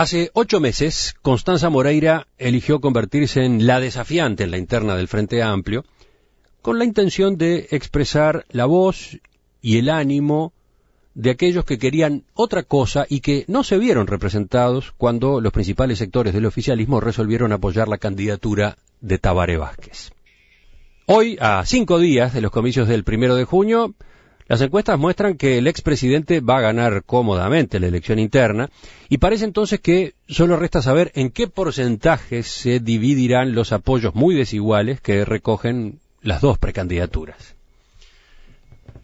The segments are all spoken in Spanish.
Hace ocho meses, Constanza Moreira eligió convertirse en la desafiante en la interna del Frente Amplio, con la intención de expresar la voz y el ánimo de aquellos que querían otra cosa y que no se vieron representados cuando los principales sectores del oficialismo resolvieron apoyar la candidatura de Tabaré Vázquez. Hoy, a cinco días de los comicios del primero de junio, las encuestas muestran que el expresidente va a ganar cómodamente la elección interna y parece entonces que solo resta saber en qué porcentaje se dividirán los apoyos muy desiguales que recogen las dos precandidaturas.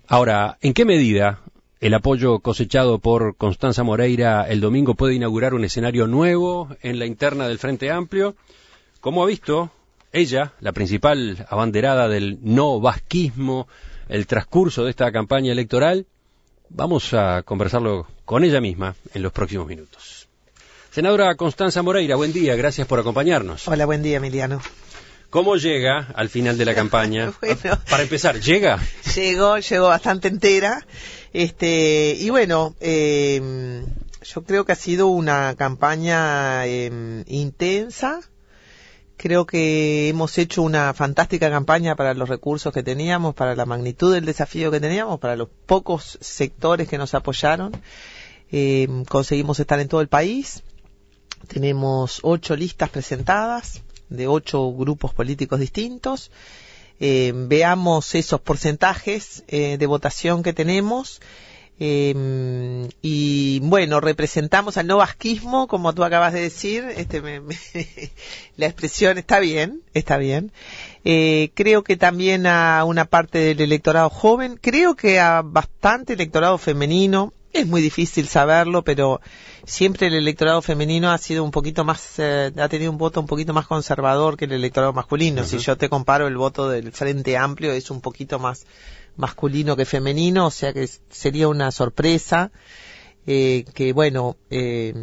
Ahora, ¿en qué medida el apoyo cosechado por Constanza Moreira el domingo puede inaugurar un escenario nuevo en la interna del Frente Amplio? Como ha visto ella, la principal abanderada del no vasquismo, el transcurso de esta campaña electoral, vamos a conversarlo con ella misma en los próximos minutos. Senadora Constanza Moreira, buen día, gracias por acompañarnos. Hola, buen día, Emiliano. ¿Cómo llega al final de la campaña? Bueno. Para empezar, ¿llega? Llegó, llegó bastante entera. Este, y bueno, eh, yo creo que ha sido una campaña eh, intensa. Creo que hemos hecho una fantástica campaña para los recursos que teníamos, para la magnitud del desafío que teníamos, para los pocos sectores que nos apoyaron. Eh, conseguimos estar en todo el país. Tenemos ocho listas presentadas de ocho grupos políticos distintos. Eh, veamos esos porcentajes eh, de votación que tenemos. Eh, y bueno, representamos al no vasquismo, como tú acabas de decir. Este, me- me- la expresión está bien, está bien. Eh, creo que también a una parte del electorado joven, creo que a bastante electorado femenino. Es muy difícil saberlo, pero siempre el electorado femenino ha sido un poquito más, eh, ha tenido un voto un poquito más conservador que el electorado masculino. Si yo te comparo el voto del Frente Amplio es un poquito más masculino que femenino, o sea que sería una sorpresa. eh, que bueno, eh,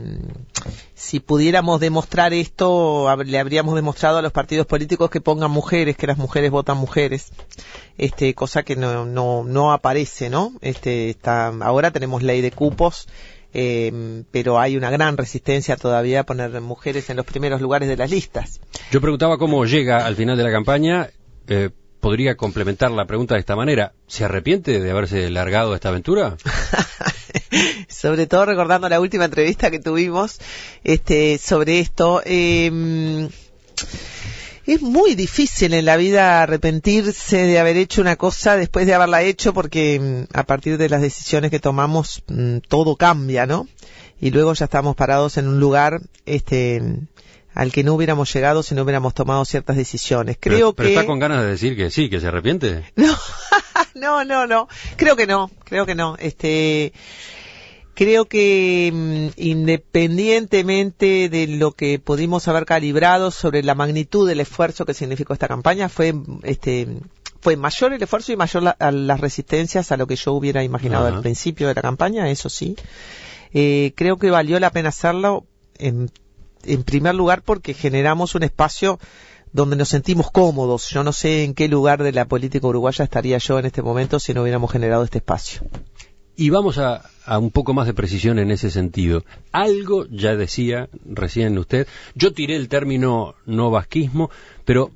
si pudiéramos demostrar esto, le habríamos demostrado a los partidos políticos que pongan mujeres, que las mujeres votan mujeres, este, cosa que no, no, no aparece, ¿no? Este, está, ahora tenemos ley de cupos, eh, pero hay una gran resistencia todavía a poner mujeres en los primeros lugares de las listas. Yo preguntaba cómo llega al final de la campaña. Eh, podría complementar la pregunta de esta manera. ¿Se arrepiente de haberse largado esta aventura? sobre todo recordando la última entrevista que tuvimos este sobre esto eh, es muy difícil en la vida arrepentirse de haber hecho una cosa después de haberla hecho porque mm, a partir de las decisiones que tomamos mm, todo cambia, ¿no? Y luego ya estamos parados en un lugar este al que no hubiéramos llegado si no hubiéramos tomado ciertas decisiones. Creo pero, pero que está con ganas de decir que sí, que se arrepiente. no, no, no, no. Creo que no, creo que no. Este, creo que mm, independientemente de lo que pudimos haber calibrado sobre la magnitud del esfuerzo que significó esta campaña, fue, este, fue mayor el esfuerzo y mayor la- las resistencias a lo que yo hubiera imaginado al principio de la campaña, eso sí. Eh, creo que valió la pena hacerlo en, en primer lugar porque generamos un espacio donde nos sentimos cómodos. Yo no sé en qué lugar de la política uruguaya estaría yo en este momento si no hubiéramos generado este espacio. Y vamos a, a un poco más de precisión en ese sentido. Algo ya decía recién usted. Yo tiré el término no vasquismo, pero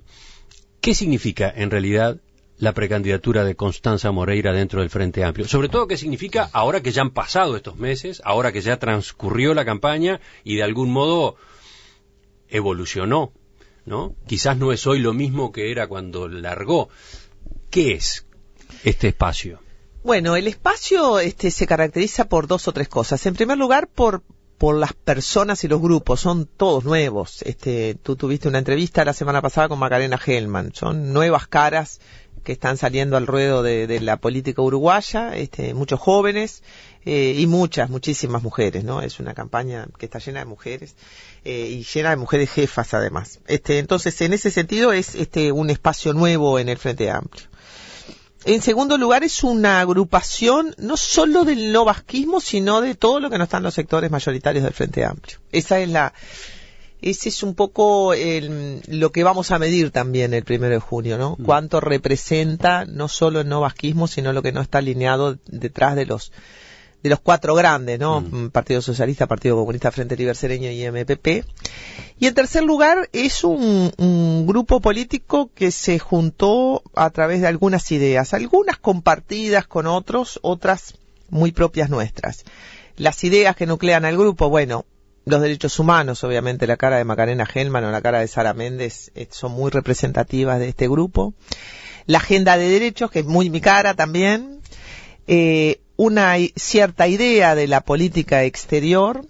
¿qué significa en realidad la precandidatura de Constanza Moreira dentro del Frente Amplio? Sobre todo, ¿qué significa ahora que ya han pasado estos meses, ahora que ya transcurrió la campaña y de algún modo evolucionó? ¿no? Quizás no es hoy lo mismo que era cuando largó. ¿Qué es este espacio? Bueno, el espacio este, se caracteriza por dos o tres cosas. En primer lugar, por por las personas y los grupos, son todos nuevos. Este, tú tuviste una entrevista la semana pasada con Macarena Hellman, son nuevas caras que están saliendo al ruedo de, de la política uruguaya, este, muchos jóvenes eh, y muchas, muchísimas mujeres, ¿no? Es una campaña que está llena de mujeres eh, y llena de mujeres jefas además. Este, entonces, en ese sentido es este un espacio nuevo en el Frente Amplio. En segundo lugar, es una agrupación no solo del no vasquismo, sino de todo lo que no están los sectores mayoritarios del Frente Amplio. Esa es la, ese es un poco el- lo que vamos a medir también el primero de junio, ¿no? Cuánto representa no solo el no vasquismo, sino lo que no está alineado detrás de los de los cuatro grandes, ¿no? Mm, Partido Socialista, Partido Comunista, Frente Libre Sereño y MPP. Y en tercer lugar, es un, un grupo político que se juntó a través de algunas ideas, algunas compartidas con otros, otras muy propias nuestras. Las ideas que nuclean al grupo, bueno, los derechos humanos, obviamente la cara de Macarena Gelman o la cara de Sara Méndez eh, son muy representativas de este grupo. La agenda de derechos, que es muy mi cara también. Eh, una cierta idea de la política exterior,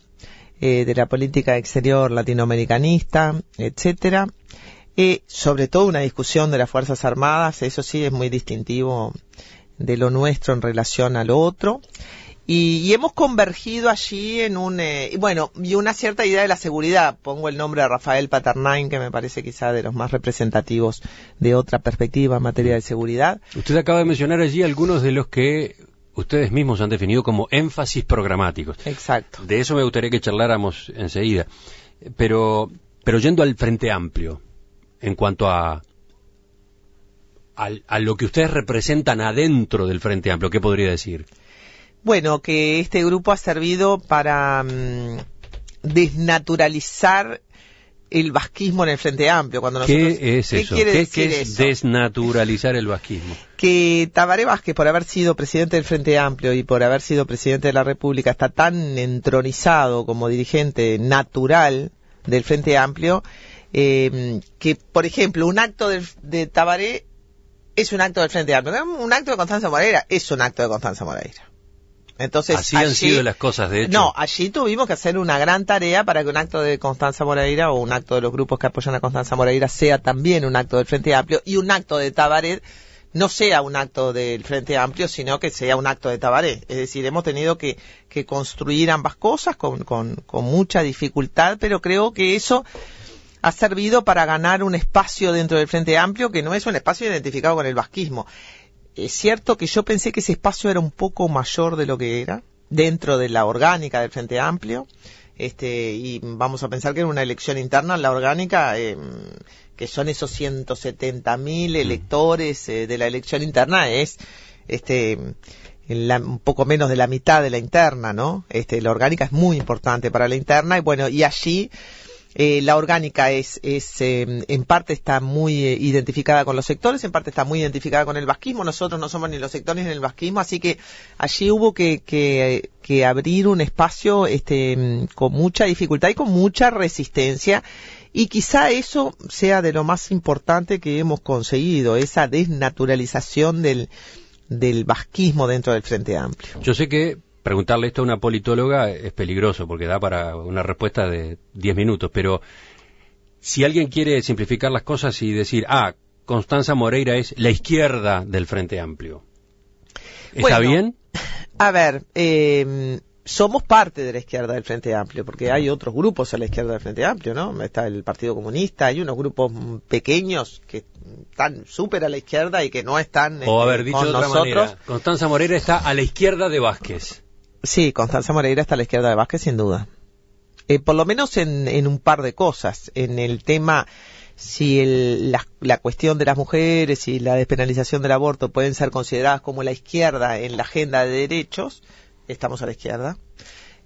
eh, de la política exterior latinoamericanista, etcétera. Eh, sobre todo una discusión de las Fuerzas Armadas, eso sí es muy distintivo de lo nuestro en relación a lo otro. Y, y hemos convergido allí en un, eh, bueno, y una cierta idea de la seguridad. Pongo el nombre de Rafael Paternain, que me parece quizá de los más representativos de otra perspectiva en materia de seguridad. Usted acaba de mencionar allí algunos de los que ustedes mismos han definido como énfasis programáticos. Exacto. De eso me gustaría que charláramos enseguida. Pero, pero yendo al Frente Amplio, en cuanto a, a, lo que ustedes representan adentro del Frente Amplio, ¿qué podría decir? Bueno, que este grupo ha servido para mm, desnaturalizar el vasquismo en el Frente Amplio. Cuando nosotros, ¿Qué es ¿Qué eso? quiere ¿Qué, decir qué es eso? desnaturalizar el vasquismo? que Tabaré Vázquez, por haber sido presidente del Frente Amplio y por haber sido presidente de la República, está tan entronizado como dirigente natural del Frente Amplio, eh, que, por ejemplo, un acto del- de, Tabaré es un acto del Frente Amplio. Un acto de Constanza Moreira es un acto de Constanza Moreira. Entonces, Así han sido las cosas, de hecho. no, allí tuvimos que hacer una gran tarea para que un acto de Constanza Moreira o un acto de los grupos que apoyan a Constanza Moreira sea también un acto del Frente Amplio y un acto de Tabaret no sea un acto del Frente Amplio, sino que sea un acto de Tabaré. Es decir, hemos tenido que, que construir ambas cosas con, con, con mucha dificultad, pero creo que eso ha servido para ganar un espacio dentro del Frente Amplio que no es un espacio identificado con el vasquismo. Es cierto que yo pensé que ese espacio era un poco mayor de lo que era, dentro de la orgánica del Frente Amplio, este, y vamos a pensar que en una elección interna, la orgánica, eh, que son esos 170 mil electores eh, de la elección interna, es, este, la- un poco menos de la mitad de la interna, ¿no? Este, la orgánica es muy importante para la interna y bueno, y allí eh, la orgánica es, es eh, en parte está muy eh, identificada con los sectores, en parte está muy identificada con el vasquismo. Nosotros no somos ni los sectores ni el vasquismo, así que allí hubo que, que, que abrir un espacio este, con mucha dificultad y con mucha resistencia. Y quizá eso sea de lo más importante que hemos conseguido, esa desnaturalización del, del vasquismo dentro del Frente Amplio. Yo sé que preguntarle esto a una politóloga es peligroso porque da para una respuesta de 10 minutos, pero si alguien quiere simplificar las cosas y decir, ah, Constanza Moreira es la izquierda del Frente Amplio, ¿está Bueno, bien? A ver, eh, somos parte de la izquierda del Frente Amplio, porque hay otros grupos a la izquierda del Frente Amplio, ¿no? Está el Partido Comunista, hay unos grupos pequeños que están súper a la izquierda y que no están O este, haber dicho con de otra nosotros. manera, Constanza Moreira está a la izquierda de Vázquez. Sí, Constanza Moreira está a la izquierda de Vázquez, sin duda. Eh, por lo menos en, un par de cosas. En el tema, si el- la cuestión de las mujeres y la despenalización del aborto pueden ser consideradas como la izquierda en la agenda de derechos, estamos a la izquierda.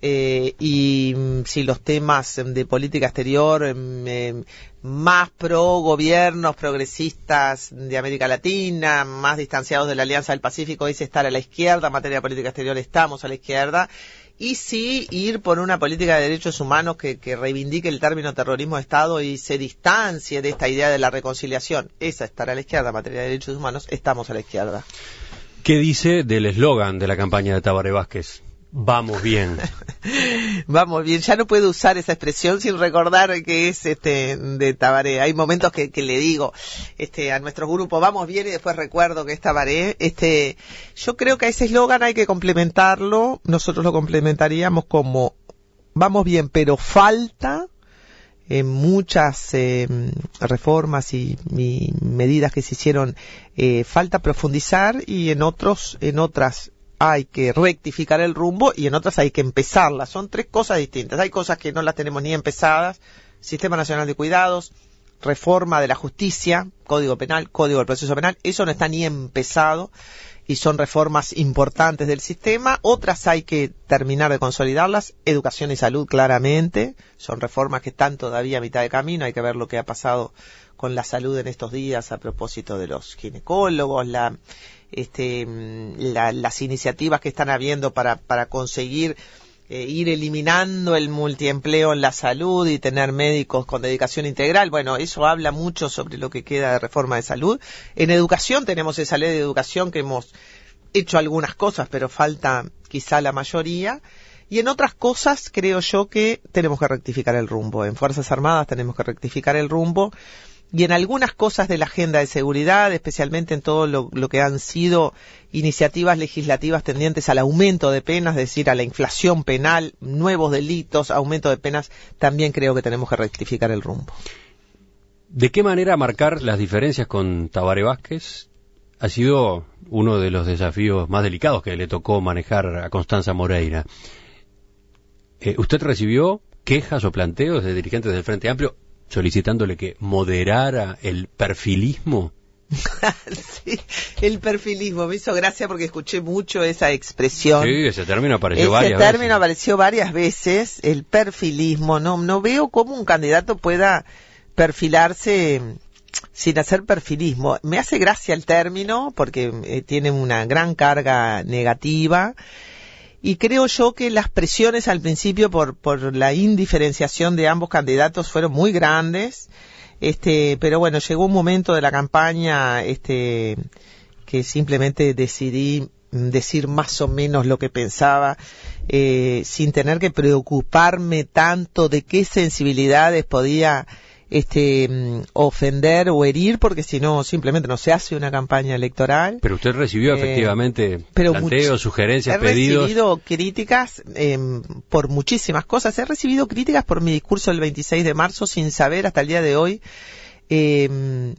Eh, y mm, si los temas de política exterior mm, eh, más pro gobiernos progresistas de América Latina, más distanciados de la Alianza del Pacífico, es estar a la izquierda, en materia de política exterior estamos a la izquierda, y sí ir por una política de derechos humanos que, que reivindique el término terrorismo de Estado y se distancie de esta idea de la reconciliación. Esa estar a la izquierda en materia de derechos humanos, estamos a la izquierda. ¿Qué dice del eslogan de la campaña de Tabaré Vázquez? Vamos bien. Vamos bien, ya no puedo usar esa expresión sin recordar que es este de Tabaré. Hay momentos que, le digo este a nuestro grupo, vamos bien y después recuerdo que es Tabaré. Este, yo creo que a ese eslogan hay que complementarlo, nosotros lo complementaríamos como vamos bien, pero falta en muchas eh, reformas y, y medidas que se hicieron eh, falta profundizar y en otros en otras hay que rectificar el rumbo y en otras hay que empezarlas. Son tres cosas distintas. Hay cosas que no las tenemos ni empezadas. Sistema Nacional de Cuidados, reforma de la justicia, Código Penal, Código del Proceso Penal. Eso no está ni empezado y son reformas importantes del sistema. Otras hay que terminar de consolidarlas. Educación y salud, claramente. Son reformas que están todavía a mitad de camino. Hay que ver lo que ha pasado con la salud en estos días a propósito de los ginecólogos, la este, la, las iniciativas que están habiendo para, para conseguir eh, ir eliminando el multiempleo en la salud y tener médicos con dedicación integral. Bueno, eso habla mucho sobre lo que queda de reforma de salud. En educación tenemos esa ley de educación que hemos hecho algunas cosas, pero falta quizá la mayoría. Y en otras cosas creo yo que tenemos que rectificar el rumbo. En Fuerzas Armadas tenemos que rectificar el rumbo y en algunas cosas de la agenda de seguridad, especialmente en todo lo, que han sido iniciativas legislativas tendientes al aumento de penas, es decir, a la inflación penal, nuevos delitos, aumento de penas, también creo que tenemos que rectificar el rumbo. ¿De qué manera marcar las diferencias con Tabaré Vázquez? Ha sido uno de los desafíos más delicados que le tocó manejar a Constanza Moreira. Eh, ¿Usted recibió quejas o planteos de dirigentes del Frente Amplio solicitándole que moderara el perfilismo. sí, el perfilismo. Me hizo gracia porque escuché mucho esa expresión. Sí, ese término apareció ese varias término veces. apareció varias veces, el perfilismo. No, no veo cómo un candidato pueda perfilarse sin hacer perfilismo. Me hace gracia el término porque eh, tiene una gran carga negativa y creo yo que las presiones al principio por, por la indiferenciación de ambos candidatos fueron muy grandes. Este, pero bueno, llegó un momento de la campaña, este, que simplemente decidí decir más o menos lo que pensaba, eh, sin tener que preocuparme tanto de qué sensibilidades podía este ofender o herir porque si no simplemente no se hace una campaña electoral pero usted recibió Eh, efectivamente pero planteos, sugerencias, he pedidos. recibido críticas eh, por muchísimas cosas he recibido críticas por mi discurso del 26 de marzo sin saber hasta el día de hoy eh,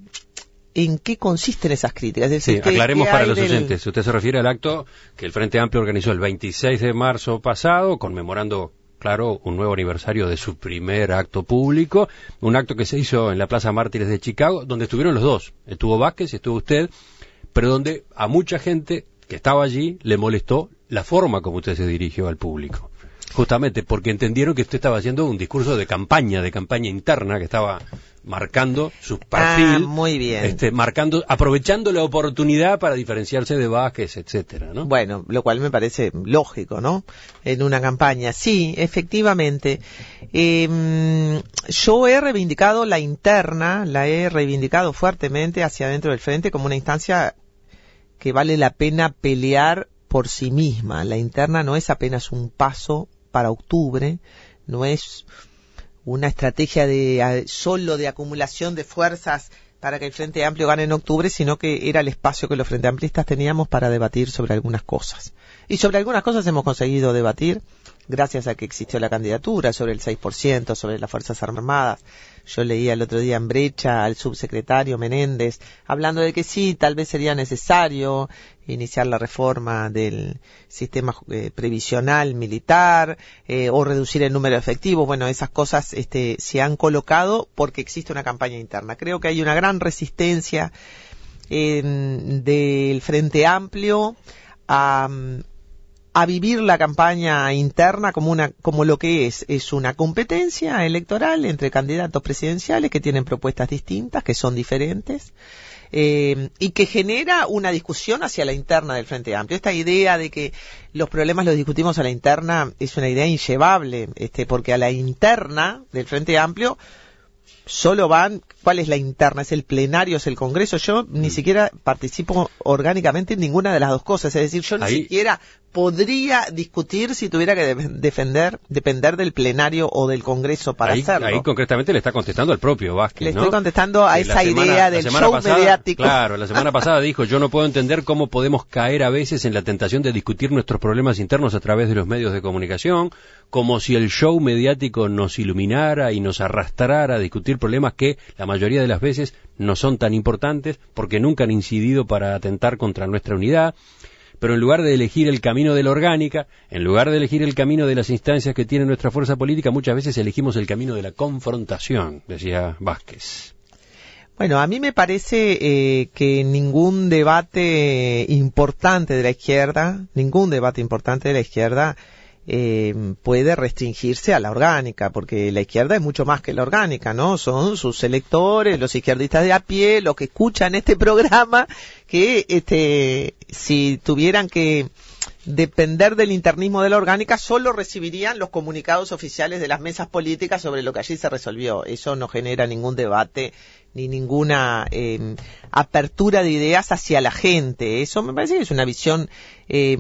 en qué consisten esas críticas es Sí, decir, qué- aclaremos para los del- oyentes. Usted se refiere al acto que el Frente Amplio organizó el 26 de marzo pasado, conmemorando, claro, un nuevo aniversario de su primer acto público, un acto que se hizo en la Plaza Mártires de Chicago, donde estuvieron los dos. Estuvo Vázquez estuvo usted, pero donde a mucha gente que estaba allí le molestó la forma como usted se dirigió al público. Justamente porque entendieron que usted estaba haciendo un discurso de campaña, de campaña interna, que estaba marcando su perfil, Ah, muy bien. este, marcando, aprovechando la oportunidad para diferenciarse de Vázquez, etcétera, ¿no? Bueno, lo cual me parece lógico, ¿no? En una campaña. Sí, efectivamente. Eh, yo he reivindicado la interna, la he reivindicado fuertemente hacia adentro del frente como una instancia que vale la pena pelear por sí misma. La interna no es apenas un paso para octubre, no es una estrategia de solo de acumulación de fuerzas para que el Frente Amplio gane en octubre, sino que era el espacio que los Frente Amplistas teníamos para debatir sobre algunas cosas. Y sobre algunas cosas hemos conseguido debatir gracias a que existió la candidatura sobre el 6%, sobre las Fuerzas Armadas. Yo leía el otro día en brecha al subsecretario Menéndez hablando de que sí, tal vez sería necesario iniciar la reforma del sistema eh, previsional militar eh, o reducir el número de efectivos. Bueno, esas cosas este, se han colocado porque existe una campaña interna. Creo que hay una gran resistencia en- del Frente Amplio a, a vivir la campaña interna como una como lo que es es una competencia electoral entre candidatos presidenciales que tienen propuestas distintas que son diferentes eh, y que genera una discusión hacia la interna del Frente Amplio. Esta idea de que los problemas los discutimos a la interna es una idea inllevable, este, porque a la interna del Frente Amplio solo van, ¿cuál es la interna? ¿Es el plenario? ¿Es el Congreso? Yo ni siquiera participo orgánicamente en ninguna de las dos cosas. Es decir, yo ni Ahí- siquiera podría discutir si tuviera que de- defender, depender del plenario o del Congreso para ahí, hacerlo. ahí concretamente le está contestando al propio Vázquez, Le ¿no? estoy contestando a esa semana- idea del show pasada- mediático. Claro, la semana pasada dijo, yo no puedo entender cómo podemos caer a veces en la tentación de discutir nuestros problemas internos a través de los medios de comunicación, como si el show mediático nos iluminara y nos arrastrara a discutir problemas que la mayoría de las veces no son tan importantes porque nunca han incidido para atentar contra nuestra unidad pero en lugar de elegir el camino de la orgánica, en lugar de elegir el camino de las instancias que tiene nuestra fuerza política, muchas veces elegimos el camino de la confrontación, decía Vázquez. Bueno, a mí me parece eh, que ningún debate importante de la izquierda, ningún debate importante de la izquierda eh, puede restringirse a la orgánica, porque la izquierda es mucho más que la orgánica, ¿no? Son sus electores, los izquierdistas de a pie, los que escuchan este programa, que este, si tuvieran que depender del internismo de la orgánica, solo recibirían los comunicados oficiales de las mesas políticas sobre lo que allí se resolvió. Eso no genera ningún debate ni ninguna eh, apertura de ideas hacia la gente. Eso me parece que es una visión, eh,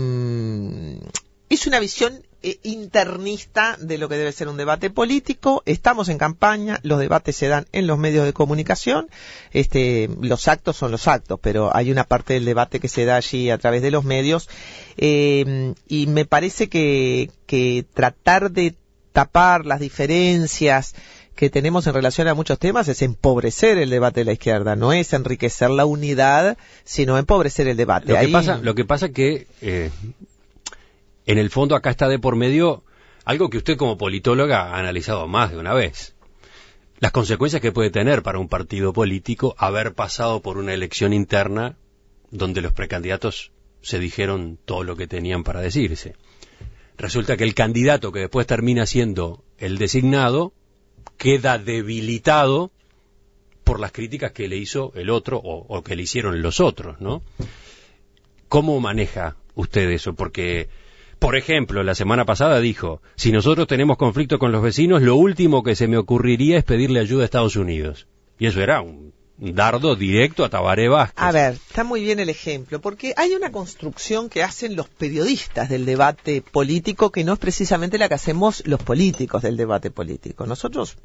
es una visión eh, internista de lo que debe ser un debate político. Estamos en campaña, los debates se dan en los medios de comunicación. Este, los actos son los actos, pero hay una parte del debate que se da allí a través de los medios. Eh, y me parece que, que tratar de tapar las diferencias que tenemos en relación a muchos temas es empobrecer el debate de la izquierda, no es enriquecer la unidad, sino empobrecer el debate. Lo que pasa, lo que pasa que eh, en el fondo acá está de por medio algo que usted como politóloga ha analizado más de una vez. Las consecuencias que puede tener para un partido político haber pasado por una elección interna donde los precandidatos se dijeron todo lo que tenían para decirse. Resulta que el candidato que después termina siendo el designado queda debilitado por las críticas que le hizo el otro o, o que le hicieron los otros, ¿no? ¿Cómo maneja usted eso? Porque, por ejemplo, la semana pasada dijo, si nosotros tenemos conflicto con los vecinos, lo último que se me ocurriría es pedirle ayuda a Estados Unidos. Y eso era un dardo directo a Tabaré Vázquez. A ver, está muy bien el ejemplo, porque hay una construcción que hacen los periodistas del debate político que no es precisamente la que hacemos los políticos del debate político. Nosotros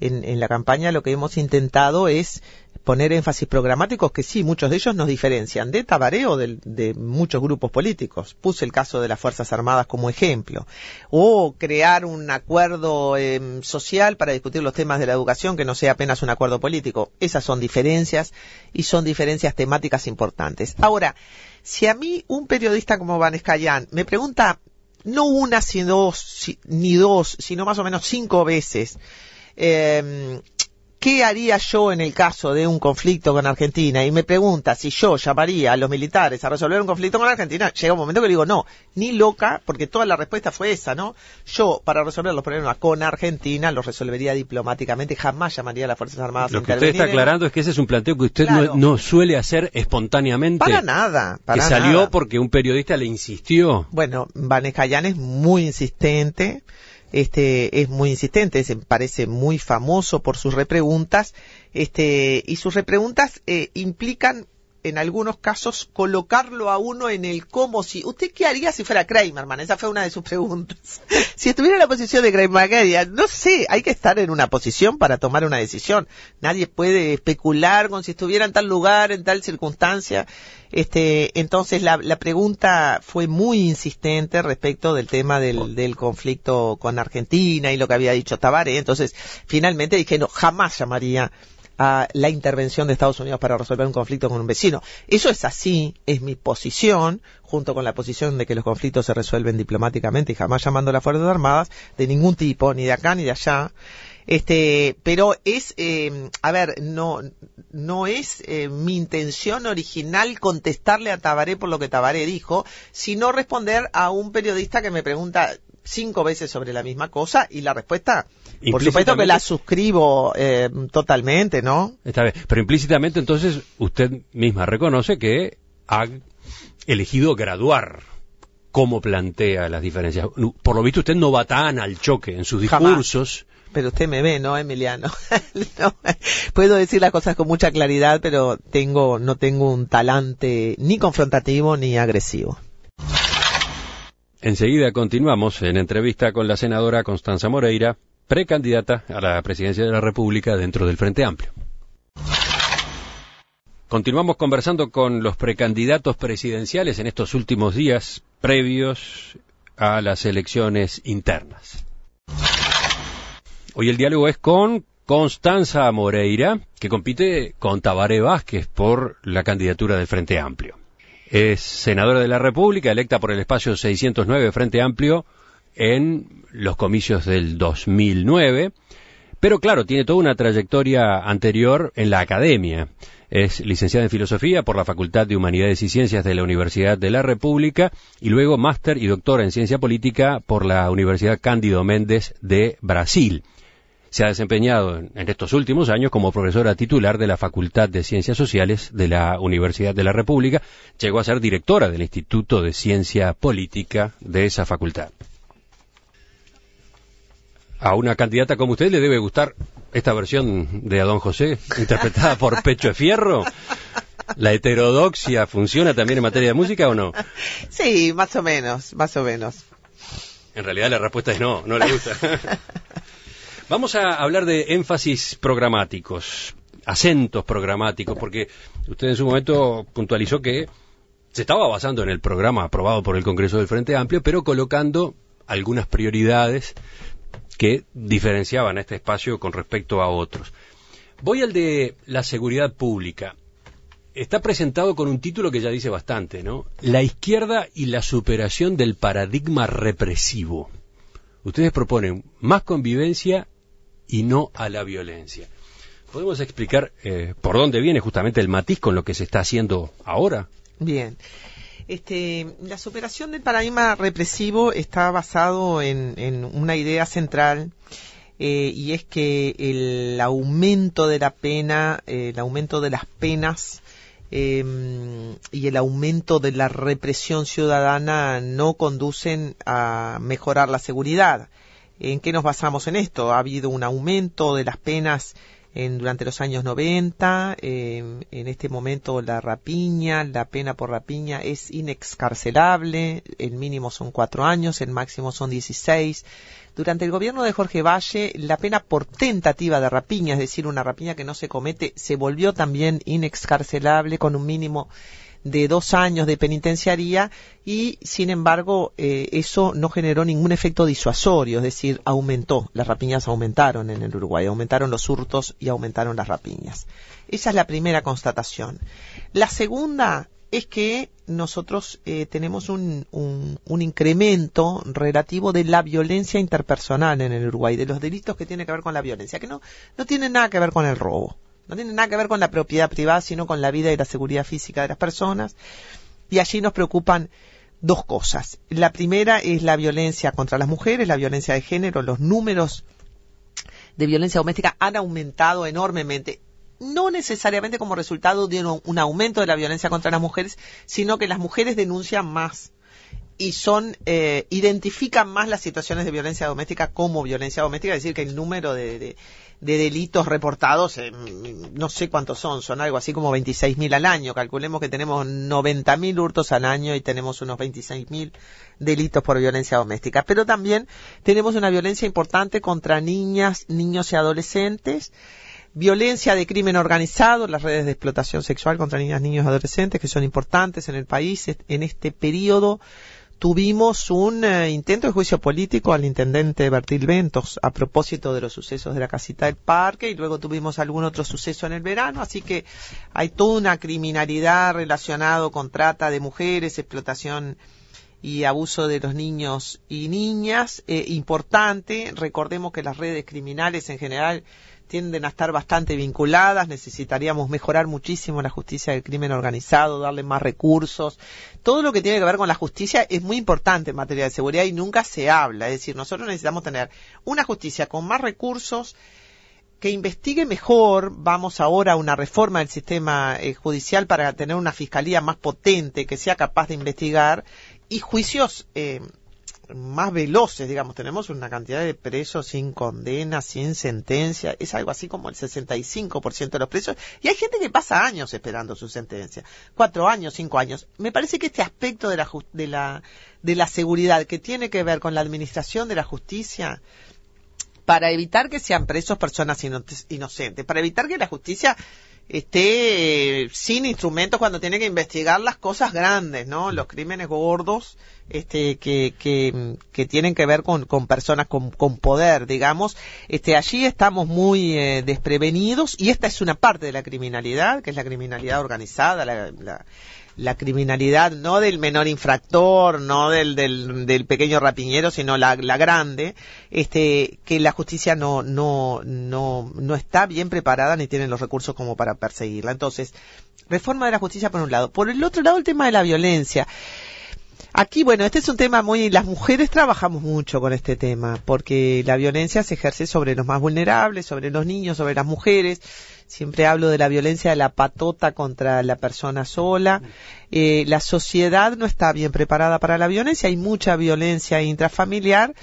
en, en la campaña lo que hemos intentado es poner énfasis programáticos que sí, muchos de ellos nos diferencian de Tabaré o del- de, muchos grupos políticos. Puse el caso de las Fuerzas Armadas como ejemplo. O crear un acuerdo em, social para discutir los temas de la educación que no sea apenas un acuerdo político. Esas son diferencias y son diferencias temáticas importantes. Ahora, si a mí un periodista como Van Escayán me pregunta no una sino dos, ni dos, sino más o menos cinco veces, em, ¿qué haría yo en el caso de un conflicto con Argentina? Y me pregunta si yo llamaría a los militares a resolver un conflicto con Argentina, llega un momento que le digo, no, ni loca, porque toda la respuesta fue esa, ¿no? Yo, para resolver los problemas con Argentina, los resolvería diplomáticamente, jamás llamaría a las Fuerzas Armadas Lo a que usted está en- aclarando es que ese es un planteo que usted Claro. no, no suele hacer espontáneamente. Para nada, para que salió nada. porque un periodista le insistió. Bueno, Vanessa es muy insistente, este, es muy insistente, se parece muy famoso por sus repreguntas, este, y sus repreguntas eh, implican en algunos casos colocarlo a uno en el cómo si usted qué haría si fuera Kramerman esa fue una de sus preguntas. Si estuviera en la posición de Kramerman no sé hay que estar en una posición para tomar una decisión. Nadie puede especular con si estuviera en tal lugar en tal circunstancia. Este entonces la, la pregunta fue muy insistente respecto del tema del, del conflicto con Argentina y lo que había dicho Tabaré entonces finalmente dije no jamás llamaría a la intervención de Estados Unidos para resolver un conflicto con un vecino. Eso es así, es mi posición, junto con la posición de que los conflictos se resuelven diplomáticamente y jamás llamando a las Fuerzas Armadas, de ningún tipo, ni de acá ni de allá. Este, pero es, eh, a ver, no, no es eh, mi intención original contestarle a Tabaré por lo que Tabaré dijo, sino responder a un periodista que me pregunta cinco veces sobre la misma cosa y la respuesta, por supuesto que la suscribo eh, totalmente, ¿no? Está bien. Pero implícitamente entonces usted misma reconoce que ha elegido graduar cómo plantea las diferencias. Por lo visto usted no va tan al choque en sus Jamás. discursos Pero usted me ve, ¿no, Emiliano? No, puedo decir las cosas con mucha claridad, pero tengo, no tengo un talante ni confrontativo ni agresivo. Enseguida continuamos en entrevista con la senadora Constanza Moreira, precandidata a la presidencia de la República dentro del Frente Amplio. Continuamos conversando con los precandidatos presidenciales en estos últimos días previos a las elecciones internas. Hoy el diálogo es con Constanza Moreira, que compite con Tabaré Vázquez por la candidatura del Frente Amplio. Es senadora de la República, electa por el espacio 609 Frente Amplio en los comicios del 2009, pero claro, tiene toda una trayectoria anterior en la academia. Es licenciada en Filosofía por la Facultad de Humanidades y Ciencias de la Universidad de la República y luego máster y doctora en Ciencia Política por la Universidad Cándido Méndez de Brasil. Se ha desempeñado en, estos últimos años como profesora titular de la Facultad de Ciencias Sociales de la Universidad de la República. Llegó a ser directora del Instituto de Ciencia Política de esa facultad. A una candidata como usted le debe gustar esta versión de Adón José, interpretada por Pecho de Fierro. ¿La heterodoxia funciona también en materia de música o no? Sí, más o menos, más o menos. En realidad la respuesta es no, no le gusta. Vamos a hablar de énfasis programáticos, acentos programáticos, porque usted en su momento puntualizó que se estaba basando en el programa aprobado por el Congreso del Frente Amplio, pero colocando algunas prioridades que diferenciaban a este espacio con respecto a otros. Voy al de la seguridad pública. Está presentado con un título que ya dice bastante, ¿no? La izquierda y la superación del paradigma represivo. Ustedes proponen más convivencia y no a la violencia. ¿Podemos explicar eh, por dónde viene justamente el matiz con lo que se está haciendo ahora? Bien. Este, la superación del paradigma represivo está basado en, en una idea central eh, y es que el aumento de la pena, eh, el aumento de las penas eh, y el aumento de la represión ciudadana no conducen a mejorar la seguridad. ¿En qué nos basamos en esto? Ha habido un aumento de las penas en, durante los años 90. Eh, en este momento la rapiña, la pena por rapiña es inexcarcelable. El mínimo son cuatro años, el máximo son 16. Durante el gobierno de Jorge Valle, la pena por tentativa de rapiña, es decir, una rapiña que no se comete, se volvió también inexcarcelable con un mínimo de dos años de penitenciaría y, sin embargo, eh, eso no generó ningún efecto disuasorio, es decir, aumentó, las rapiñas aumentaron en el Uruguay, aumentaron los hurtos y aumentaron las rapiñas. Esa es la primera constatación. La segunda es que nosotros eh, tenemos un, un, incremento relativo de la violencia interpersonal en el Uruguay, de los delitos que tienen que ver con la violencia, que no, no tienen nada que ver con el robo. No tiene nada que ver con la propiedad privada, sino con la vida y la seguridad física de las personas. Y allí nos preocupan dos cosas. La primera es la violencia contra las mujeres, la violencia de género. Los números de violencia doméstica han aumentado enormemente. No necesariamente como resultado de un aumento de la violencia contra las mujeres, sino que las mujeres denuncian más y son eh, identifican más las situaciones de violencia doméstica como violencia doméstica, es decir, que el número de, de, de delitos reportados, eh, no sé cuántos son, son algo así como 26.000 al año. Calculemos que tenemos 90.000 hurtos al año y tenemos unos 26.000 delitos por violencia doméstica. Pero también tenemos una violencia importante contra niñas, niños y adolescentes violencia de crimen organizado, las redes de explotación sexual contra niñas, niños y adolescentes, que son importantes en el país en este periodo tuvimos un eh, intento de juicio político al intendente Bertil Ventos a propósito de los sucesos de la casita del parque y luego tuvimos algún otro suceso en el verano, así que hay toda una criminalidad relacionada con trata de mujeres, explotación y abuso de los niños y niñas eh, importante. Recordemos que las redes criminales en general tienden a estar bastante vinculadas, necesitaríamos mejorar muchísimo la justicia del crimen organizado, darle más recursos. Todo lo que tiene que ver con la justicia es muy importante en materia de seguridad y nunca se habla. Es decir, nosotros necesitamos tener una justicia con más recursos, que investigue mejor, vamos ahora a una reforma del sistema eh, judicial para tener una fiscalía más potente que sea capaz de investigar y juicios eh, más veloces, digamos, tenemos una cantidad de presos sin condena, sin sentencia, es algo así como el 65% de los presos, y hay gente que pasa años esperando su sentencia, cuatro años, cinco años. Me parece que este aspecto de la, de la, de la seguridad que tiene que ver con la administración de la justicia, para evitar que sean presos personas ino- inocentes, para evitar que la justicia esté eh, sin instrumentos cuando tiene que investigar las cosas grandes, ¿no? Los crímenes gordos, este, que, que, que tienen que ver con, con personas con, con poder, digamos. Este, allí estamos muy eh, desprevenidos y esta es una parte de la criminalidad, que es la criminalidad organizada, la, la, la criminalidad no del menor infractor, no del, del, pequeño rapiñero, sino la, la grande, este, que la justicia no, no, no, no está bien preparada ni tiene los recursos como para perseguirla. Entonces, reforma de la justicia por un lado. Por el otro lado, el tema de la violencia. Aquí, bueno, este es un tema muy... Las mujeres trabajamos mucho con este tema, porque la violencia se ejerce sobre los más vulnerables, sobre los niños, sobre las mujeres. Siempre hablo de la violencia de la patota contra la persona sola. Eh, la sociedad no está bien preparada para la violencia, hay mucha violencia intrafamiliar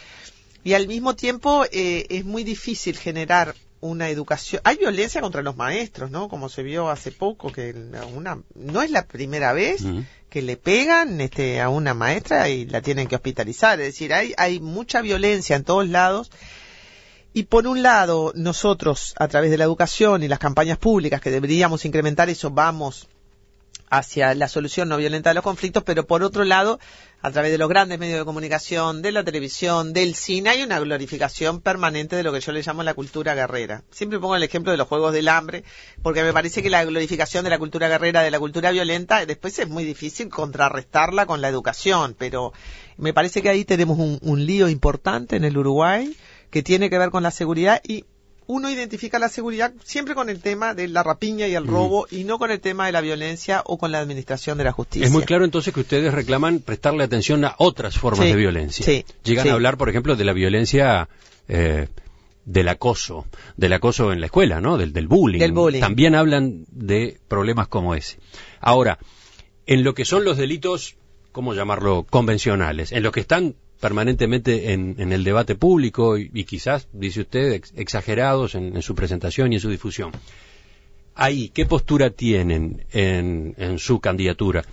y al mismo tiempo eh, es muy difícil generar una educación. Hay violencia contra los maestros, ¿no? Como se vio hace poco, que una no es la primera vez Ujú. que le pegan este, a una maestra y la tienen que hospitalizar. Es decir, hay, hay mucha violencia en todos lados. Y por un lado, nosotros, a través de la educación y las campañas públicas que deberíamos incrementar eso, vamos hacia la solución no violenta de los conflictos, pero por otro lado, a través de los grandes medios de comunicación, de la televisión, del cine, hay una glorificación permanente de lo que yo le llamo la cultura guerrera. Siempre pongo el ejemplo de los Juegos del Hambre, porque me parece que la glorificación de la cultura guerrera, de la cultura violenta, después es muy difícil contrarrestarla con la educación, pero me parece que ahí tenemos un, un lío importante en el Uruguay que tiene que ver con la seguridad y uno identifica la seguridad siempre con el tema de la rapiña y el robo y no con el tema de la violencia o con la administración de la justicia. Es muy claro entonces que ustedes reclaman prestarle atención a otras formas Sí, de violencia. sí, Llegan sí. a hablar, por ejemplo, de la violencia eh, del acoso, del acoso en la escuela, ¿no? Del, del bullying. Del bullying. También hablan de problemas como ese. Ahora, en lo que son los delitos, ¿cómo llamarlo? Convencionales, en los que están permanentemente en, en el debate público y, y quizás, dice usted, ex- exagerados en, en su presentación y en su difusión. Ahí, ¿qué postura tienen en, en su candidatura?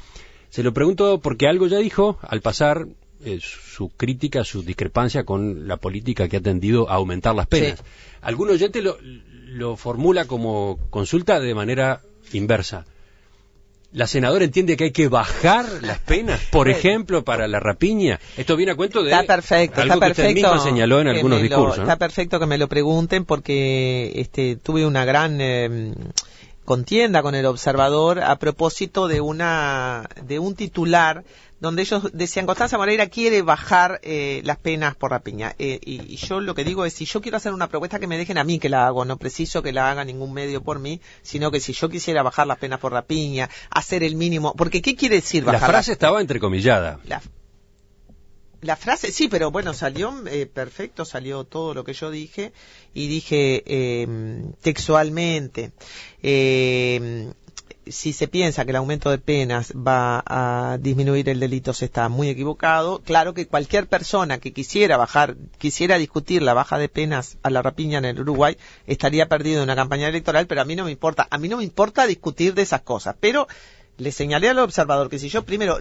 Se lo pregunto porque algo ya dijo al pasar eh, su crítica, su discrepancia con la política que ha tendido a aumentar las penas. Sí. Algún oyente lo, lo formula como consulta de manera inversa. ¿La senadora entiende que hay que bajar las penas, por ejemplo, para la rapiña? Esto viene a cuento de Está perfecto, algo está que usted perfecto. misma señaló en algunos lo- discursos. ¿no? Está perfecto que me lo pregunten porque este, tuve una gran eh, contienda con el observador a propósito de una de un titular donde ellos decían Constanza Moreira quiere bajar eh, las penas por rapiña Eh, y, y yo lo que digo es si yo quiero hacer una propuesta que me dejen a mí que la hago. No preciso que la haga ningún medio por mí sino que si yo quisiera bajar las penas por rapiña hacer el mínimo porque qué quiere decir La bajar frase las- estaba entrecomillada. la, la frase, sí, pero bueno, salió eh, perfecto, salió todo lo que yo dije y dije eh, textualmente, eh, si se piensa que el aumento de penas va a disminuir el delito, se está muy equivocado. Claro que cualquier persona que quisiera bajar, quisiera discutir la baja de penas a la rapiña en el Uruguay, estaría perdido en una campaña electoral, pero a mí no me importa. A mí no me importa discutir de esas cosas, pero le señalé al observador que si yo primero,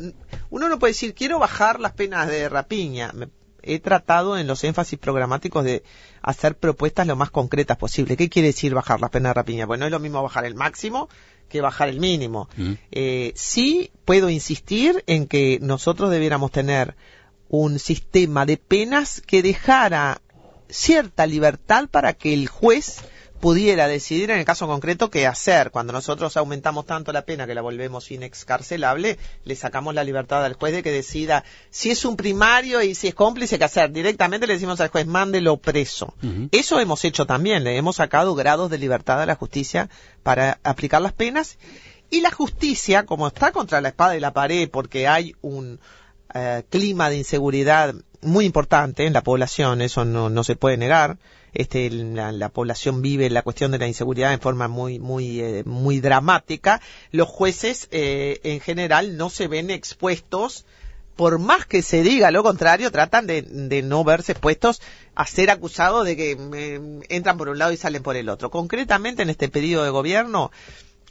uno no puede decir quiero bajar las penas de rapiña. He tratado en los énfasis programáticos de hacer propuestas lo más concretas posible. ¿Qué quiere decir bajar las penas de rapiña? Bueno, es lo mismo bajar el máximo que bajar el mínimo. Mm. Eh, sí puedo insistir en que nosotros debiéramos tener un sistema de penas que dejara cierta libertad para que el juez pudiera decidir en el caso concreto qué hacer. Cuando nosotros aumentamos tanto la pena que la volvemos inexcarcelable, le sacamos la libertad al juez de que decida si es un primario y si es cómplice qué hacer. Directamente le decimos al juez, mándelo preso. Eso hemos hecho también, le hemos sacado grados de libertad a la justicia para aplicar las penas. Y la justicia, como está contra la espada y la pared porque hay un eh, clima de inseguridad muy importante en la población, eso no, se puede negar. Este, la, la población vive la cuestión de la inseguridad en forma muy, muy, eh, muy dramática. Los jueces, eh, en general, no se ven expuestos por más que se diga lo contrario, tratan de, no verse expuestos a ser acusados de que eh, entran por un lado y salen por el otro. Concretamente, en este periodo de gobierno,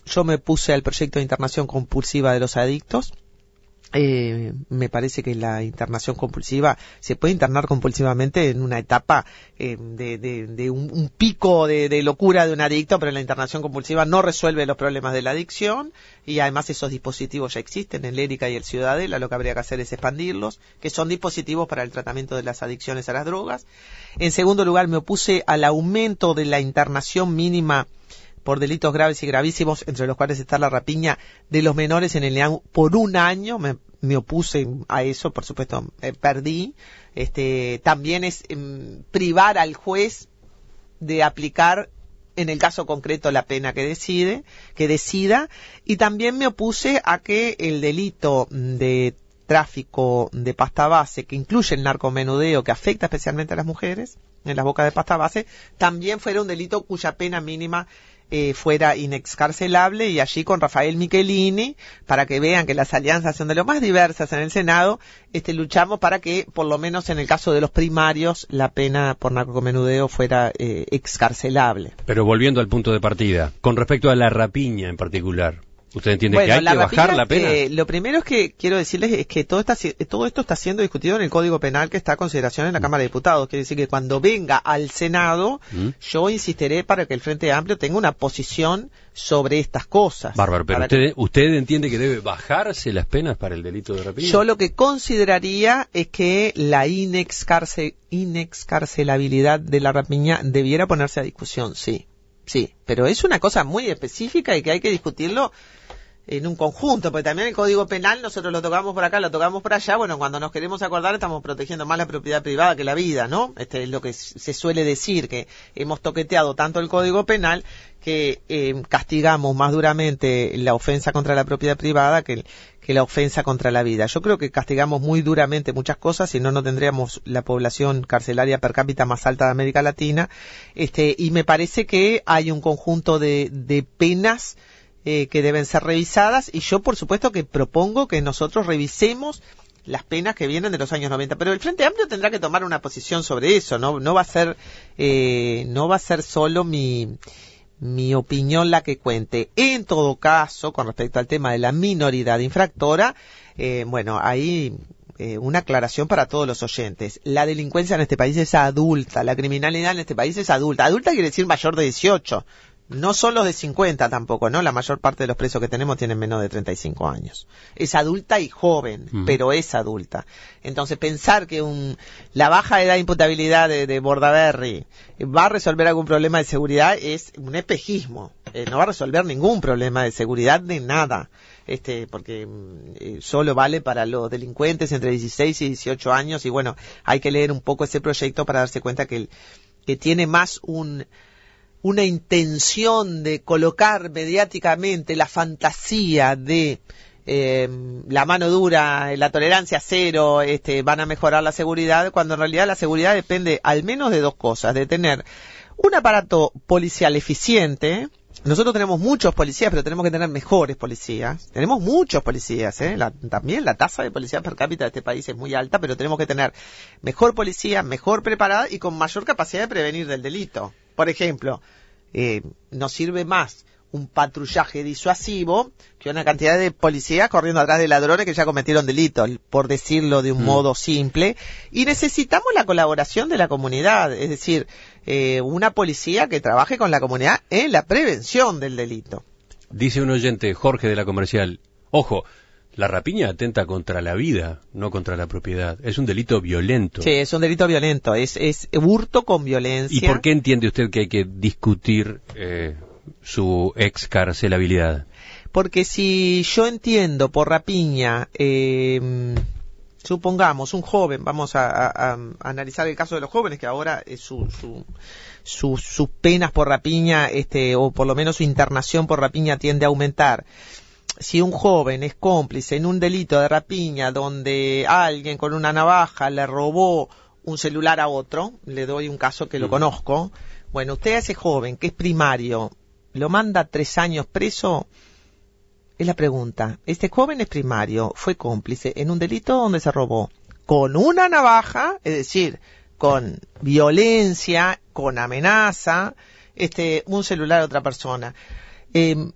yo me puse al proyecto de internación compulsiva de los adictos, eh, me parece que la internación compulsiva se puede internar compulsivamente en una etapa eh, de, de- un, pico de, de locura de un adicto, pero la internación compulsiva no resuelve los problemas de la adicción y además esos dispositivos ya existen en el ERICA y el Ciudadela, lo que habría que hacer es expandirlos, que son dispositivos para el tratamiento de las adicciones a las drogas. En segundo lugar, me opuse al aumento de la internación mínima por delitos graves y gravísimos, entre los cuales está la rapiña de los menores en el por un año. Me, opuse a eso, por supuesto, perdí. Este, también es em, privar al juez de aplicar en el caso concreto la pena que decide, que decida, y también me opuse a que el delito de tráfico de pasta base, que incluye el narcomenudeo, que afecta especialmente a las mujeres, en las bocas de pasta base, también fuera un delito cuya pena mínima eh, fuera inexcarcelable y allí con Rafael Michelini, para que vean que las alianzas son de lo más diversas en el Senado, este, luchamos para que, por lo menos en el caso de los primarios, la pena por narcomenudeo fuera eh, excarcelable. Pero volviendo al punto de partida, con respecto a la rapiña en particular, ¿usted entiende que hay que bajar la pena? eh, lo primero es que quiero decirles es que todo, está, todo esto está siendo discutido en el Código Penal que está a consideración en la Cámara de Diputados. Quiere decir que cuando venga al Senado, ¿Mm? yo insistiré para que el Frente Amplio tenga una posición sobre estas cosas. Bárbaro, pero que- usted, usted entiende que debe bajarse las penas para el delito de rapiña. Yo lo que consideraría es que la inexcarce- inexcarcelabilidad de la rapiña debiera ponerse a discusión, sí, sí, pero es una cosa muy específica y que hay que discutirlo en un conjunto, porque también el Código Penal nosotros lo tocamos por acá, lo tocamos por allá, bueno, cuando nos queremos acordar estamos protegiendo más la propiedad privada que la vida, ¿no? Este es lo que se suele decir, que hemos toqueteado tanto el Código Penal que eh, castigamos más duramente la ofensa contra la propiedad privada que, que la ofensa contra la vida. Yo creo que castigamos muy duramente muchas cosas, si no, no tendríamos la población carcelaria per cápita más alta de América Latina, este, y me parece que hay un conjunto de, de penas eh, que deben ser revisadas y yo por supuesto que propongo que nosotros revisemos las penas que vienen de los años 90, pero el Frente Amplio tendrá que tomar una posición sobre eso, no, no va a ser, eh, no va a ser solo mi, mi opinión la que cuente. En todo caso, con respecto al tema de la minoridad infractora, eh, bueno, ahí eh, una aclaración para todos los oyentes. La delincuencia en este país es adulta, la criminalidad en este país es adulta. Adulta quiere decir mayor de 18. No son los de 50 tampoco, ¿no? La mayor parte de los presos que tenemos tienen menos de 35 años. Es adulta y joven, Mm. pero es adulta. Entonces, pensar que un, la baja edad de imputabilidad de, de Bordaberry va a resolver algún problema de seguridad es un espejismo. Eh, no va a resolver ningún problema de seguridad de nada. Este, porque mm, eh, solo vale para los delincuentes entre 16 y 18 años y bueno, hay que leer un poco ese proyecto para darse cuenta que, el- que tiene más un, una intención de colocar mediáticamente la fantasía de eh, la mano dura, la tolerancia cero, este, van a mejorar la seguridad, cuando en realidad la seguridad depende al menos de dos cosas, de tener un aparato policial eficiente, nosotros tenemos muchos policías, pero tenemos que tener mejores policías. Tenemos muchos policías, ¿eh? La- también la tasa de policía per cápita de este país es muy alta, pero tenemos que tener mejor policía, mejor preparada y con mayor capacidad de prevenir del delito. Por ejemplo, eh, nos sirve más un patrullaje disuasivo que una cantidad de policías corriendo atrás de ladrones que ya cometieron delitos, por decirlo de un Mm. modo simple. Y necesitamos la colaboración de la comunidad, es decir, eh, una policía que trabaje con la comunidad en la prevención del delito. Dice un oyente, Jorge de la Comercial, ojo, la rapiña atenta contra la vida, no contra la propiedad. Es un delito violento. Sí, es un delito violento, es, es hurto con violencia. ¿Y por qué entiende usted que hay que discutir eh, su excarcelabilidad? Porque si yo entiendo por rapiña, eh, supongamos un joven, vamos a, a- a analizar el caso de los jóvenes, que ahora es su, su- su- sus penas por rapiña, este, o por lo menos su internación por rapiña tiende a aumentar. Si un joven es cómplice en un delito de rapiña donde alguien con una navaja le robó un celular a otro, le doy un caso que lo Mm. conozco, bueno, usted a ese joven que es primario, lo manda tres años preso, es la pregunta. Este joven es primario, fue cómplice en un delito donde se robó con una navaja, es decir, con violencia, con amenaza, este, un celular a otra persona. Eh,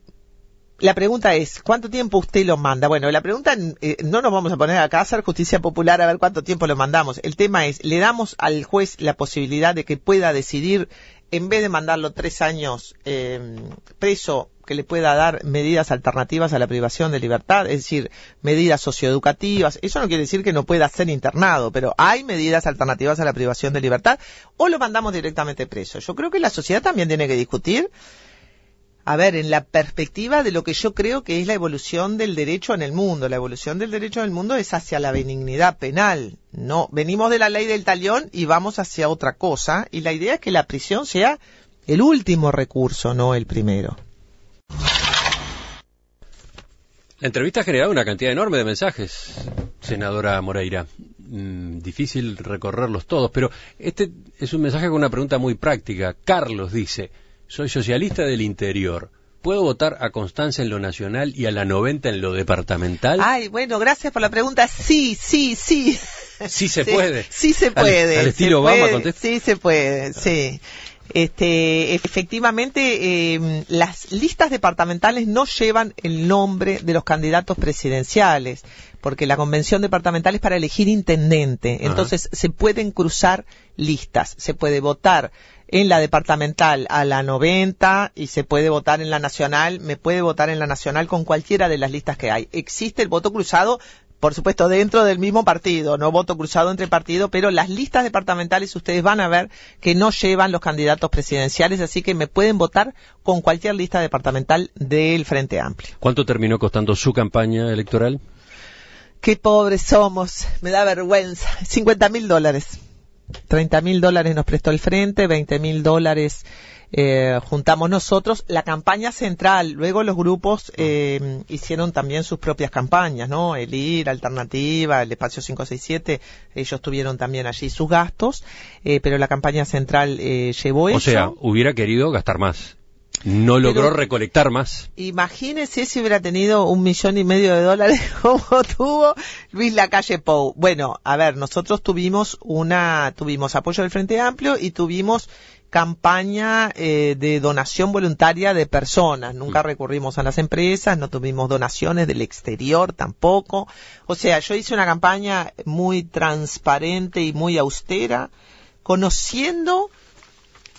la pregunta es, ¿cuánto tiempo usted lo manda? Bueno, la pregunta, eh, no nos vamos a poner acá a hacer justicia popular a ver cuánto tiempo lo mandamos. El tema es, ¿le damos al juez la posibilidad de que pueda decidir, en vez de mandarlo tres años eh, preso, que le pueda dar medidas alternativas a la privación de libertad, es decir, medidas socioeducativas? Eso no quiere decir que no pueda ser internado, pero hay medidas alternativas a la privación de libertad, o lo mandamos directamente preso. Yo creo que la sociedad también tiene que discutir a ver, en la perspectiva de lo que yo creo que es la evolución del derecho en el mundo. La evolución del derecho en el mundo es hacia la benignidad penal. No, venimos de la ley del talión y vamos hacia otra cosa. Y la idea es que la prisión sea el último recurso, no el primero. La entrevista ha generado una cantidad enorme de mensajes, senadora Moreira. Mm, difícil recorrerlos todos, pero este es un mensaje con una pregunta muy práctica. Carlos dice, soy socialista del interior. ¿Puedo votar a Constanza en lo nacional y a la 90 en lo departamental? Ay, bueno, gracias por la pregunta. Sí, sí, sí. Sí se puede. Sí se puede. al estilo Obama contesta. Sí se puede, sí. Este, efectivamente, eh, las listas departamentales no llevan el nombre de los candidatos presidenciales, porque la convención departamental es para elegir intendente. Ajá. Entonces, se pueden cruzar listas. Se puede votar en la departamental a la 90 y se puede votar en la nacional. Me puede votar en la nacional con cualquiera de las listas que hay. Existe el voto cruzado por supuesto, dentro del mismo partido, no voto cruzado entre partidos, pero las listas departamentales ustedes van a ver que no llevan los candidatos presidenciales, así que me pueden votar con cualquier lista departamental del Frente Amplio. ¿Cuánto terminó costando su campaña electoral? Qué pobres somos, me da vergüenza. 50 mil dólares. 30 mil dólares nos prestó el Frente, 20 mil dólares eh, juntamos nosotros. La campaña central, luego los grupos eh, hicieron también sus propias campañas, ¿no? El IR, Alternativa, el Espacio 567, ellos tuvieron también allí sus gastos, eh, pero la campaña central eh, llevó eso. O sea, hubiera querido gastar más. No logró Pero- recolectar más. Imagínese si hubiera tenido un millón y medio de dólares como tuvo Luis Lacalle Pou. Bueno, a ver, nosotros tuvimos una, tuvimos apoyo del Frente Amplio y tuvimos campaña eh, de donación voluntaria de personas. Nunca recurrimos a las empresas, no tuvimos donaciones del exterior tampoco. O sea, yo hice una campaña muy transparente y muy austera, conociendo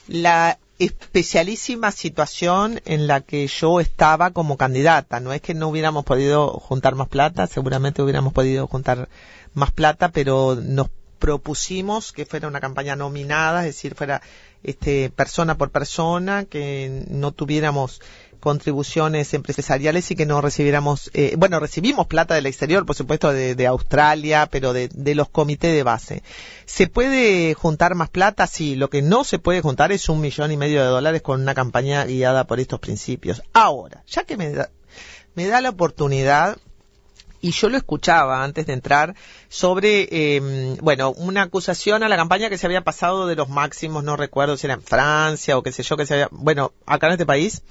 la especialísima situación en la que yo estaba como candidata. No es que no hubiéramos podido juntar más plata, seguramente hubiéramos podido juntar más plata, pero nos propusimos que fuera una campaña nominada, es decir, fuera este persona por persona, que no tuviéramos contribuciones empresariales y que no recibiéramos, eh, bueno, recibimos plata del exterior, por supuesto, de, de Australia, pero de, los comités de base. ¿Se puede juntar más plata? Sí, lo que no se puede juntar es un millón y medio de dólares con una campaña guiada por estos principios. Ahora, ya que me da, me da la oportunidad y yo lo escuchaba antes de entrar sobre, eh, bueno, una acusación a la campaña que se había pasado de los máximos, no recuerdo si era en Francia o qué sé yo, que se había, bueno, acá en este país,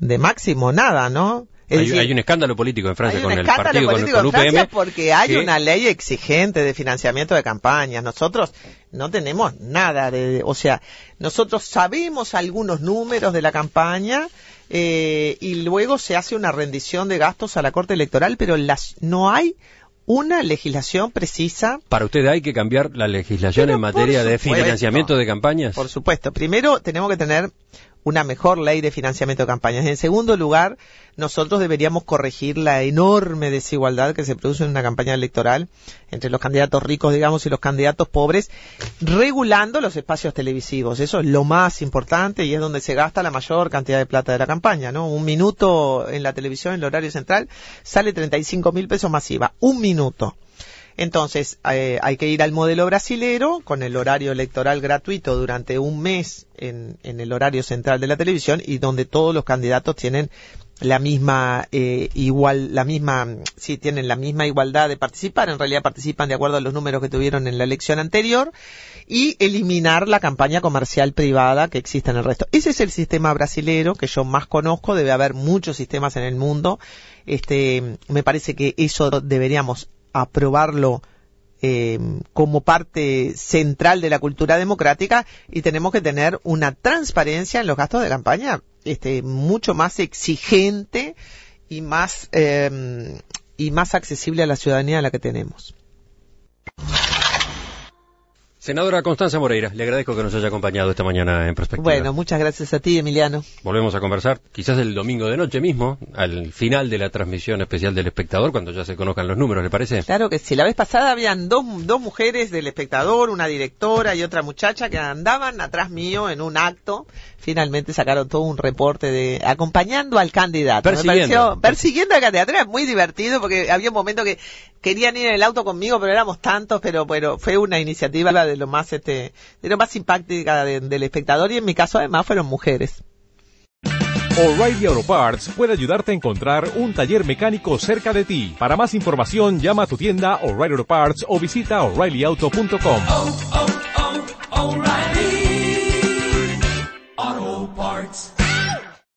de máximo nada, ¿no? Hay, decir, hay un escándalo político en Francia hay con el partido, con, con en Francia UPM. porque hay que- una ley exigente de financiamiento de campañas. Nosotros no tenemos nada de, o sea, nosotros sabemos algunos números de la campaña eh, y luego se hace una rendición de gastos a la Corte Electoral, pero las no hay una legislación precisa Para usted hay que cambiar la legislación Pero en materia de financiamiento de campañas. Por supuesto. Primero, tenemos que tener una mejor ley de financiamiento de campañas. En segundo lugar, nosotros deberíamos corregir la enorme desigualdad que se produce en una campaña electoral entre los candidatos ricos, digamos, y los candidatos pobres, regulando los espacios televisivos. Eso es lo más importante y es donde se gasta la mayor cantidad de plata de la campaña, ¿no? Un minuto en la televisión, en el horario central, sale 35 mil pesos masiva. Un minuto. Entonces, eh, hay que ir al modelo brasilero con el horario electoral gratuito durante un mes en, el horario central de la televisión y donde todos los candidatos tienen la misma eh, igual la misma sí tienen la misma igualdad de participar. En realidad participan de acuerdo a los números que tuvieron en la elección anterior y eliminar la campaña comercial privada que existe en el resto. Ese es el sistema brasilero que yo más conozco. Debe haber muchos sistemas en el mundo. Este me parece que eso deberíamos aprobarlo eh, como parte central de la cultura democrática y tenemos que tener una transparencia en los gastos de campaña este, mucho más exigente y más eh, y más accesible a la ciudadanía la que tenemos. Senadora Constanza Moreira, le agradezco que nos haya acompañado esta mañana en Perspectiva. Bueno, muchas gracias a ti, Emiliano. Volvemos a conversar, quizás el domingo de noche mismo, al final de la transmisión especial del espectador, cuando ya se conozcan los números, ¿le parece? Claro que sí. La vez pasada habían dos, dos mujeres del espectador, una directora y otra muchacha que andaban atrás mío en un acto. Finalmente sacaron todo un reporte de acompañando al candidato. Me Persiguiendo. pareció- persiguiendo al candidato. Era muy divertido porque había un momento que querían ir en el auto conmigo, pero éramos tantos, pero pero fue una iniciativa de lo más este de lo más simpática de- del espectador y en mi caso además fueron mujeres. O'Reilly Auto Parts puede ayudarte a encontrar un taller mecánico cerca de ti. Para más información, llama a tu tienda O'Reilly Auto Parts o visita oreillyauto.com. oh, oh.